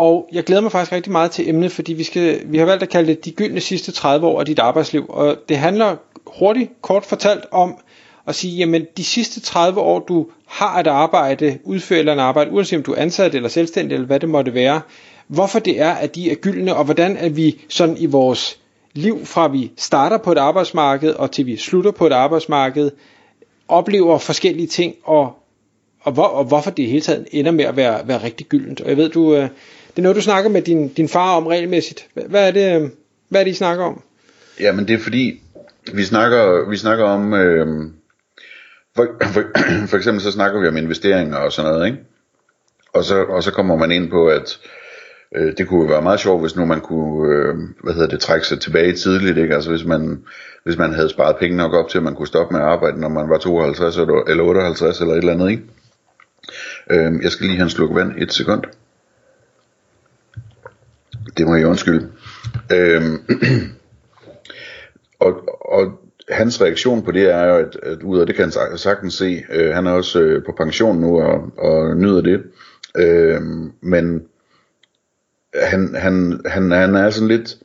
Og jeg glæder mig faktisk rigtig meget til emnet, fordi vi, skal, vi har valgt at kalde det de gyldne sidste 30 år af dit arbejdsliv. Og det handler hurtigt, kort fortalt om at sige, jamen de sidste 30 år, du har et arbejde, udfører eller en arbejde, uanset om du er ansat eller selvstændig eller hvad det måtte være, hvorfor det er, at de er gyldne, og hvordan er vi sådan i vores liv, fra vi starter på et arbejdsmarked og til vi slutter på et arbejdsmarked, oplever forskellige ting, og, og, hvor, og hvorfor det i hele taget ender med at være, være rigtig gyldent. Og jeg ved, du, øh, det er noget, du snakker med din, din far om regelmæssigt. Hvad er det, øhm, hvad er det I snakker om? Jamen det er fordi, vi snakker, vi snakker om, øh, for, for, for eksempel så snakker vi om investeringer og sådan noget, ikke? Og så, og så kommer man ind på, at øh, det kunne være meget sjovt, hvis nu man kunne, øh, hvad hedder det, trække sig tilbage tidligt, ikke? Altså hvis man, hvis man havde sparet penge nok op til, at man kunne stoppe med at arbejde, når man var 52 eller 58 eller et eller andet, ikke? Øh, jeg skal lige have en sluk vand, et sekund. Det må jeg undskylde. Øhm, og, og hans reaktion på det er jo, at, at ud af det kan han sagtens se, øh, han er også øh, på pension nu og, og nyder det, øh, men han, han, han, han er sådan lidt,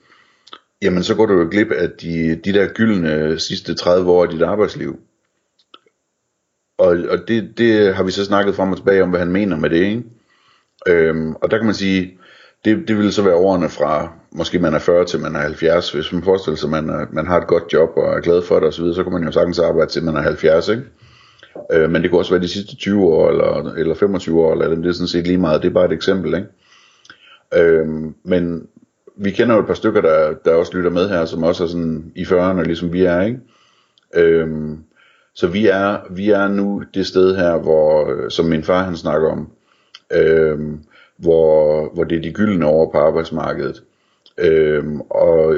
jamen så går du jo glip af de, de der gyldne sidste 30 år af dit arbejdsliv. Og, og det, det har vi så snakket frem og tilbage om, hvad han mener med det, ikke? Øhm, og der kan man sige, det, det vil så være årene fra, måske man er 40 til man er 70, hvis man forestiller sig, at man, er, man har et godt job og er glad for det osv., så kan man jo sagtens arbejde til man er 70, ikke? Øh, men det kunne også være de sidste 20 år, eller, eller 25 år, eller det er sådan set lige meget, det er bare et eksempel, ikke? Øh, men vi kender jo et par stykker, der, der også lytter med her, som også er sådan i 40'erne, ligesom vi er, ikke? Øh, så vi er, vi er nu det sted her, hvor, øh, som min far han snakker om, øh, hvor, hvor det er de gyldne år på arbejdsmarkedet. Øhm, og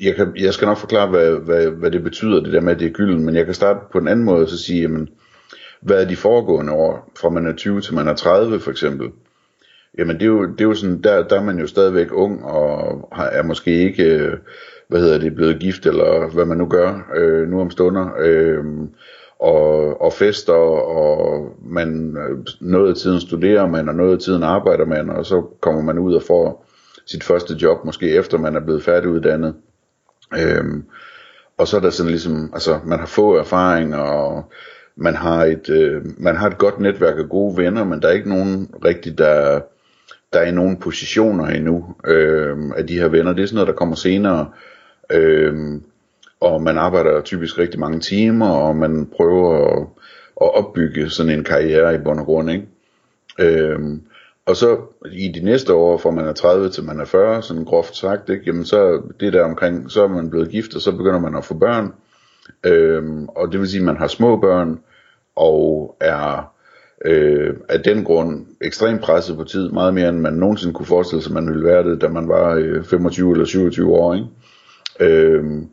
jeg, kan, jeg skal nok forklare, hvad, hvad, hvad det betyder, det der med, at det er gylden, men jeg kan starte på en anden måde og så sige, jamen, hvad er de foregående år, fra man er 20 til man er 30 for eksempel? Jamen det er jo, det er jo sådan, der, der er man jo stadigvæk ung, og er måske ikke, øh, hvad hedder det, blevet gift, eller hvad man nu gør øh, nu om stunder. Øh, og, og fester, og man øh, noget af tiden studerer man, og noget af tiden arbejder man, og så kommer man ud og får sit første job, måske efter man er blevet færdiguddannet. Øhm, og så er der sådan ligesom, altså man har få erfaring, og man har et, øh, man har et godt netværk af gode venner, men der er ikke nogen rigtig, der, der er i nogen positioner endnu øh, af de her venner. Det er sådan noget, der kommer senere. Øh, og man arbejder typisk rigtig mange timer, og man prøver at, at opbygge sådan en karriere i bund og grund, ikke? Øhm, og så i de næste år, fra man er 30 til man er 40, sådan groft sagt, ikke? Jamen så det der omkring, så er man blevet gift, og så begynder man at få børn. Øhm, og det vil sige, at man har små børn, og er øh, af den grund ekstremt presset på tid, meget mere end man nogensinde kunne forestille sig, man ville være det, da man var øh, 25 eller 27 år, ikke? Øhm,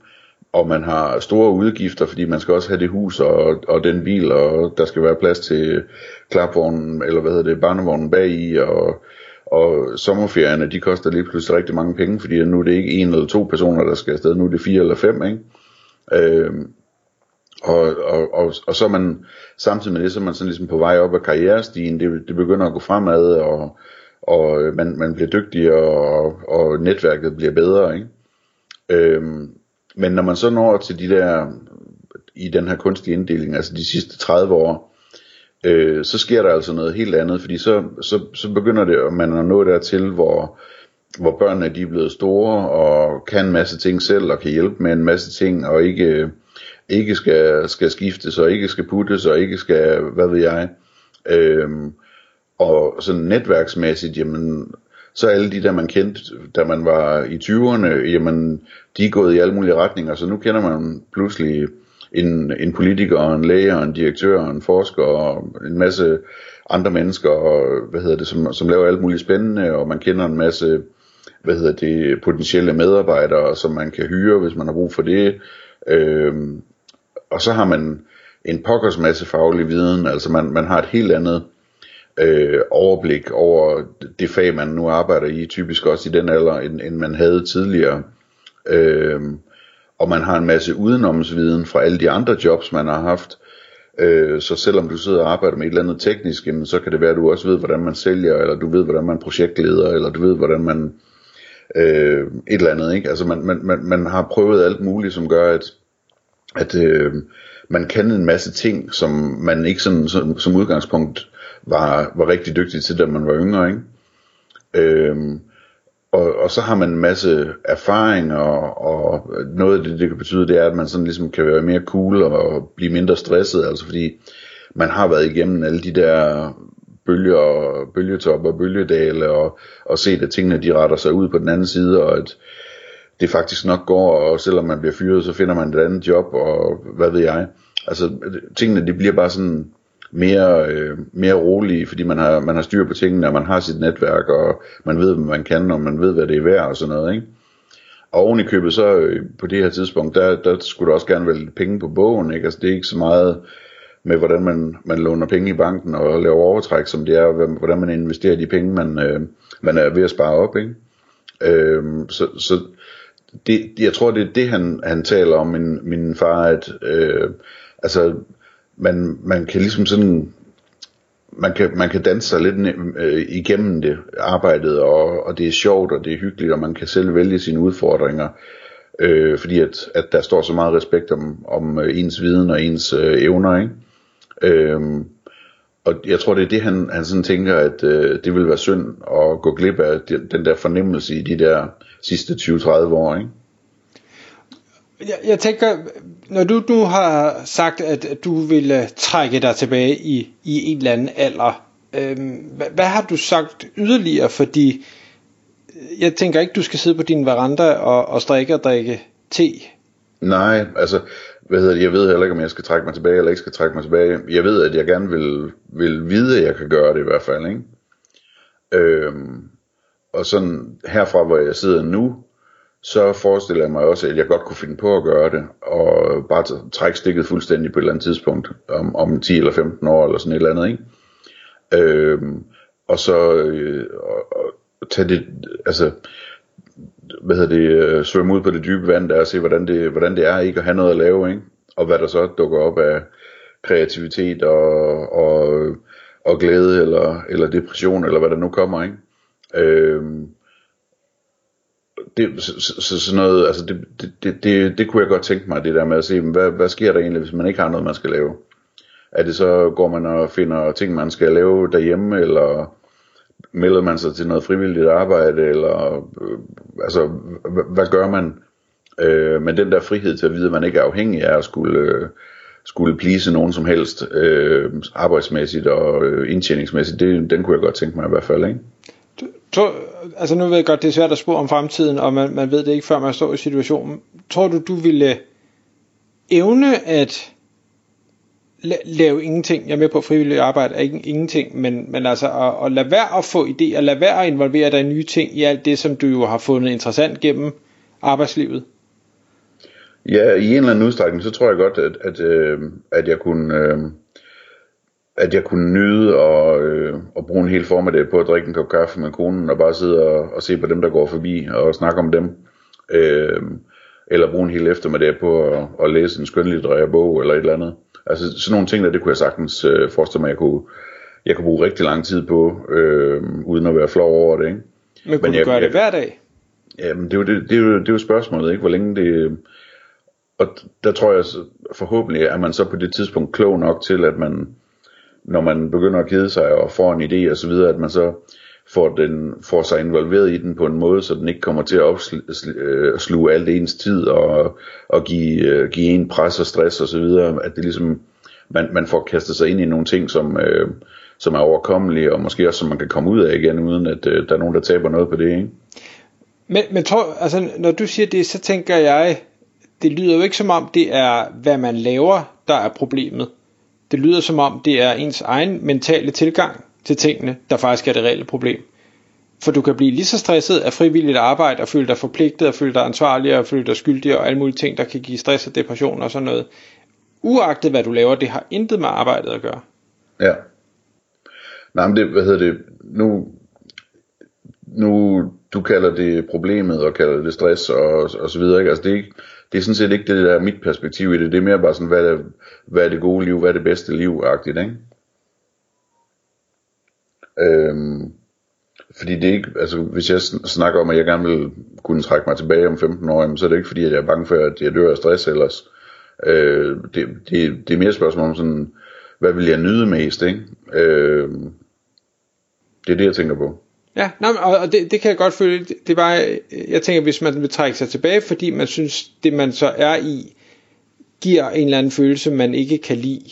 og man har store udgifter, fordi man skal også have det hus og, og den bil, og der skal være plads til klapvognen, eller hvad hedder det, barnevognen bag i, og, og sommerferierne, de koster lige pludselig rigtig mange penge, fordi nu er det ikke en eller to personer, der skal afsted, nu er det fire eller fem, ikke? Øhm, og, og, og, og så er man samtidig med det, så er man sådan ligesom på vej op ad karrierestigen, det, det begynder at gå fremad, og, og øh, man, man bliver dygtigere, og, og netværket bliver bedre, ikke? Øhm, men når man så når til de der, i den her kunstige inddeling, altså de sidste 30 år, øh, så sker der altså noget helt andet, fordi så, så, så begynder det, at man at nå dertil, hvor, hvor børnene de er blevet store, og kan en masse ting selv, og kan hjælpe med en masse ting, og ikke, ikke skal, skal skiftes, og ikke skal puttes, og ikke skal, hvad ved jeg, øh, og sådan netværksmæssigt, jamen, så alle de der, man kendte, da man var i 20'erne, jamen, de er gået i alle mulige retninger, så nu kender man pludselig en, en politiker, en læge, en direktør, en forsker, og en masse andre mennesker, og, hvad hedder det, som, som laver alt muligt spændende, og man kender en masse hvad hedder det, potentielle medarbejdere, som man kan hyre, hvis man har brug for det. Øhm, og så har man en pokkers masse faglig viden, altså man, man har et helt andet øh, overblik over det fag, man nu arbejder i, typisk også i den alder, end, end man havde tidligere. Øh, og man har en masse udenomsviden fra alle de andre jobs, man har haft. Øh, så selvom du sidder og arbejder med et eller andet teknisk, jamen, så kan det være, at du også ved, hvordan man sælger, eller du ved, hvordan man projektleder, eller du ved, hvordan man øh, et eller andet. Ikke? Altså man, man, man, man har prøvet alt muligt, som gør, at, at øh, man kan en masse ting, som man ikke sådan, som, som udgangspunkt var, var rigtig dygtig til, da man var yngre. Ikke? Øhm, og, og så har man en masse erfaring, og, og noget af det, det kan betyde, det er, at man sådan ligesom kan være mere cool og blive mindre stresset, altså fordi man har været igennem alle de der bølger, bølgetop og bølgedale, og, og set, at tingene de retter sig ud på den anden side, og at det faktisk nok går, og selvom man bliver fyret, så finder man et andet job, og hvad ved jeg. Altså, tingene de bliver bare sådan mere, øh, mere rolige, fordi man har, man har styr på tingene, og man har sit netværk, og man ved, hvad man kan, og man ved, hvad det er værd, og sådan noget, ikke? Og oven i købet, så øh, på det her tidspunkt, der, der skulle der også gerne være lidt penge på bogen, ikke? Altså, det er ikke så meget med, hvordan man, man låner penge i banken og laver overtræk, som det er, hvordan man investerer de penge, man, øh, man er ved at spare op, ikke? Øh, så, så det, jeg tror, det er det, han, han taler om, min, min far, at øh, altså, man, man kan ligesom sådan, man kan, man kan danse sig lidt øh, igennem det arbejdet, og, og det er sjovt, og det er hyggeligt, og man kan selv vælge sine udfordringer, øh, fordi at, at der står så meget respekt om, om øh, ens viden og ens øh, evner, ikke? Øh, og jeg tror, det er det, han, han sådan tænker, at øh, det vil være synd at gå glip af den der fornemmelse i de der sidste 20-30 år, ikke? Jeg, jeg tænker, når du nu har sagt, at, du vil øh, trække dig tilbage i, i en eller anden alder, øhm, hvad, hvad har du sagt yderligere? Fordi øh, jeg tænker ikke, du skal sidde på din veranda og, og strikke og drikke te. Nej, altså, hvad hedder det, jeg ved heller ikke, om jeg skal trække mig tilbage, eller ikke skal trække mig tilbage. Jeg ved, at jeg gerne vil, vil vide, at jeg kan gøre det i hvert fald, ikke? Øhm, og sådan herfra, hvor jeg sidder nu, så forestiller jeg mig også, at jeg godt kunne finde på at gøre det, og bare trække stikket fuldstændig på et eller andet tidspunkt, om, om 10 eller 15 år, eller sådan et eller andet, ikke? Øhm, og så øh, og, og tage det, altså, hvad hedder det, øh, svømme ud på det dybe vand der, og se, hvordan det, hvordan det er ikke at have noget at lave, ikke? Og hvad der så dukker op af kreativitet og, og, og glæde, eller, eller depression, eller hvad der nu kommer, ikke? Øhm, det, så, så, sådan noget, altså det, det, det, det, det kunne jeg godt tænke mig, det der med at se, hvad, hvad sker der egentlig, hvis man ikke har noget, man skal lave? Er det så, går man og finder ting, man skal lave derhjemme, eller melder man sig til noget frivilligt arbejde, eller øh, altså, hvad, hvad gør man? Øh, men den der frihed til at vide, at man ikke er afhængig af at skulle, øh, skulle plise nogen som helst, øh, arbejdsmæssigt og øh, indtjeningsmæssigt, det, den kunne jeg godt tænke mig i hvert fald, ikke? tror, altså nu ved jeg godt, det er svært at spå om fremtiden, og man, man ved det ikke, før man står i situationen. Tror du, du ville øh, evne at la- lave ingenting? Jeg er med på frivilligt arbejde er ikke ingenting, men, men altså at, at lade være at få idéer, lade være at involvere dig i nye ting i alt det, som du jo har fundet interessant gennem arbejdslivet. Ja, i en eller anden udstrækning, så tror jeg godt, at, at, øh, at jeg kunne... Øh at jeg kunne nyde og, øh, og bruge en hel formiddag på at drikke en kop kaffe med konen og bare sidde og, og se på dem, der går forbi og snakke om dem. Øh, eller bruge en hel eftermiddag på at, at læse en skønlitterær bog eller et eller andet. Altså sådan nogle ting der, det kunne jeg sagtens øh, forestille mig, at jeg kunne, jeg kunne bruge rigtig lang tid på, øh, uden at være flov over det. Ikke? Men kunne Men du jeg, gøre det jeg, hver dag? Jamen det er, jo, det, det, er jo, det er jo spørgsmålet, ikke? hvor længe det... Og der tror jeg forhåbentlig, er man så på det tidspunkt klog nok til, at man når man begynder at kede sig og får en idé og så videre, at man så får, den, får sig involveret i den på en måde, så den ikke kommer til at opsluge øh, alt ens tid og, og give, øh, give en pres og stress og så videre, at det ligesom, man, man får kastet sig ind i nogle ting, som, øh, som er overkommelige, og måske også som man kan komme ud af igen, uden at øh, der er nogen, der taber noget på det, ikke? Men, men tror, altså, når du siger det, så tænker jeg, det lyder jo ikke som om, det er, hvad man laver, der er problemet. Det lyder som om, det er ens egen mentale tilgang til tingene, der faktisk er det reelle problem. For du kan blive lige så stresset af frivilligt arbejde, og føle dig forpligtet, og føle dig ansvarlig, og føle dig skyldig, og alle mulige ting, der kan give stress og depression og sådan noget. Uagtet hvad du laver, det har intet med arbejdet at gøre. Ja. Nej, men det, hvad hedder det, nu, nu, du kalder det problemet, og kalder det stress, og, og så videre, ikke? Altså det er, ikke, det er sådan set ikke det, der er mit perspektiv i det, det er mere bare sådan, hvad er, hvad er det gode liv, hvad er det bedste liv-agtigt, ikke? Øhm, fordi det er ikke, altså hvis jeg snakker om, at jeg gerne vil kunne trække mig tilbage om 15 år, så er det ikke fordi, at jeg er bange for, at jeg dør af stress ellers. Øh, det, det, det er mere et spørgsmål om sådan, hvad vil jeg nyde mest, ikke? Øh, det er det, jeg tænker på. Ja, nej, og det, det kan jeg godt føle. Det, det var, jeg tænker, hvis man vil trække sig tilbage, fordi man synes, det man så er i, giver en eller anden følelse, man ikke kan lide,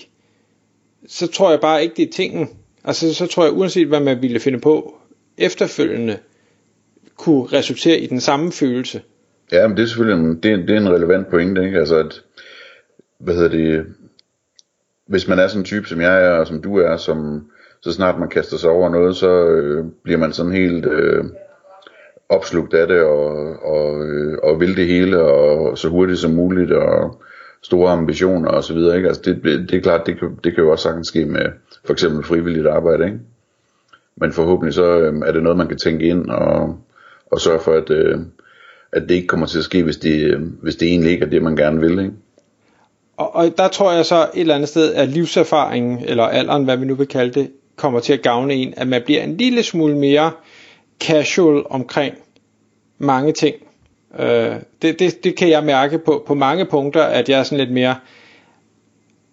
så tror jeg bare ikke, det er tingen. Altså, så tror jeg, uanset hvad man ville finde på, efterfølgende kunne resultere i den samme følelse. Ja, men det er selvfølgelig en, det er, det er en relevant pointe, ikke? Altså at, hvad hedder det, hvis man er sådan en type, som jeg er, og som du er, som så snart man kaster sig over noget, så øh, bliver man sådan helt øh, opslugt af det, og, og, øh, og vil det hele, og så hurtigt som muligt, og store ambitioner og så videre, ikke? Altså det, det er klart, det kan, det kan jo også sagtens ske med for eksempel frivilligt arbejde, ikke? Men forhåbentlig så øh, er det noget, man kan tænke ind og, og sørge for, at, øh, at det ikke kommer til at ske, hvis det, øh, hvis det egentlig ikke er det, man gerne vil, ikke? Og, og der tror jeg så et eller andet sted, at livserfaringen, eller alderen, hvad vi nu vil kalde det, kommer til at gavne en, at man bliver en lille smule mere casual omkring mange ting. Øh, det, det, det kan jeg mærke på, på mange punkter, at jeg er sådan lidt mere,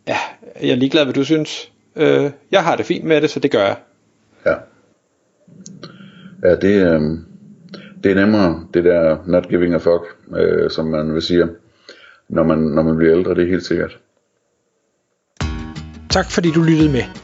ja, jeg er ligeglad, hvad du synes. Øh, jeg har det fint med det, så det gør jeg. Ja. Ja, det, øh, det er nemmere, det der not giving a fuck, øh, som man vil sige, når man, når man bliver ældre, det er helt sikkert. Tak fordi du lyttede med.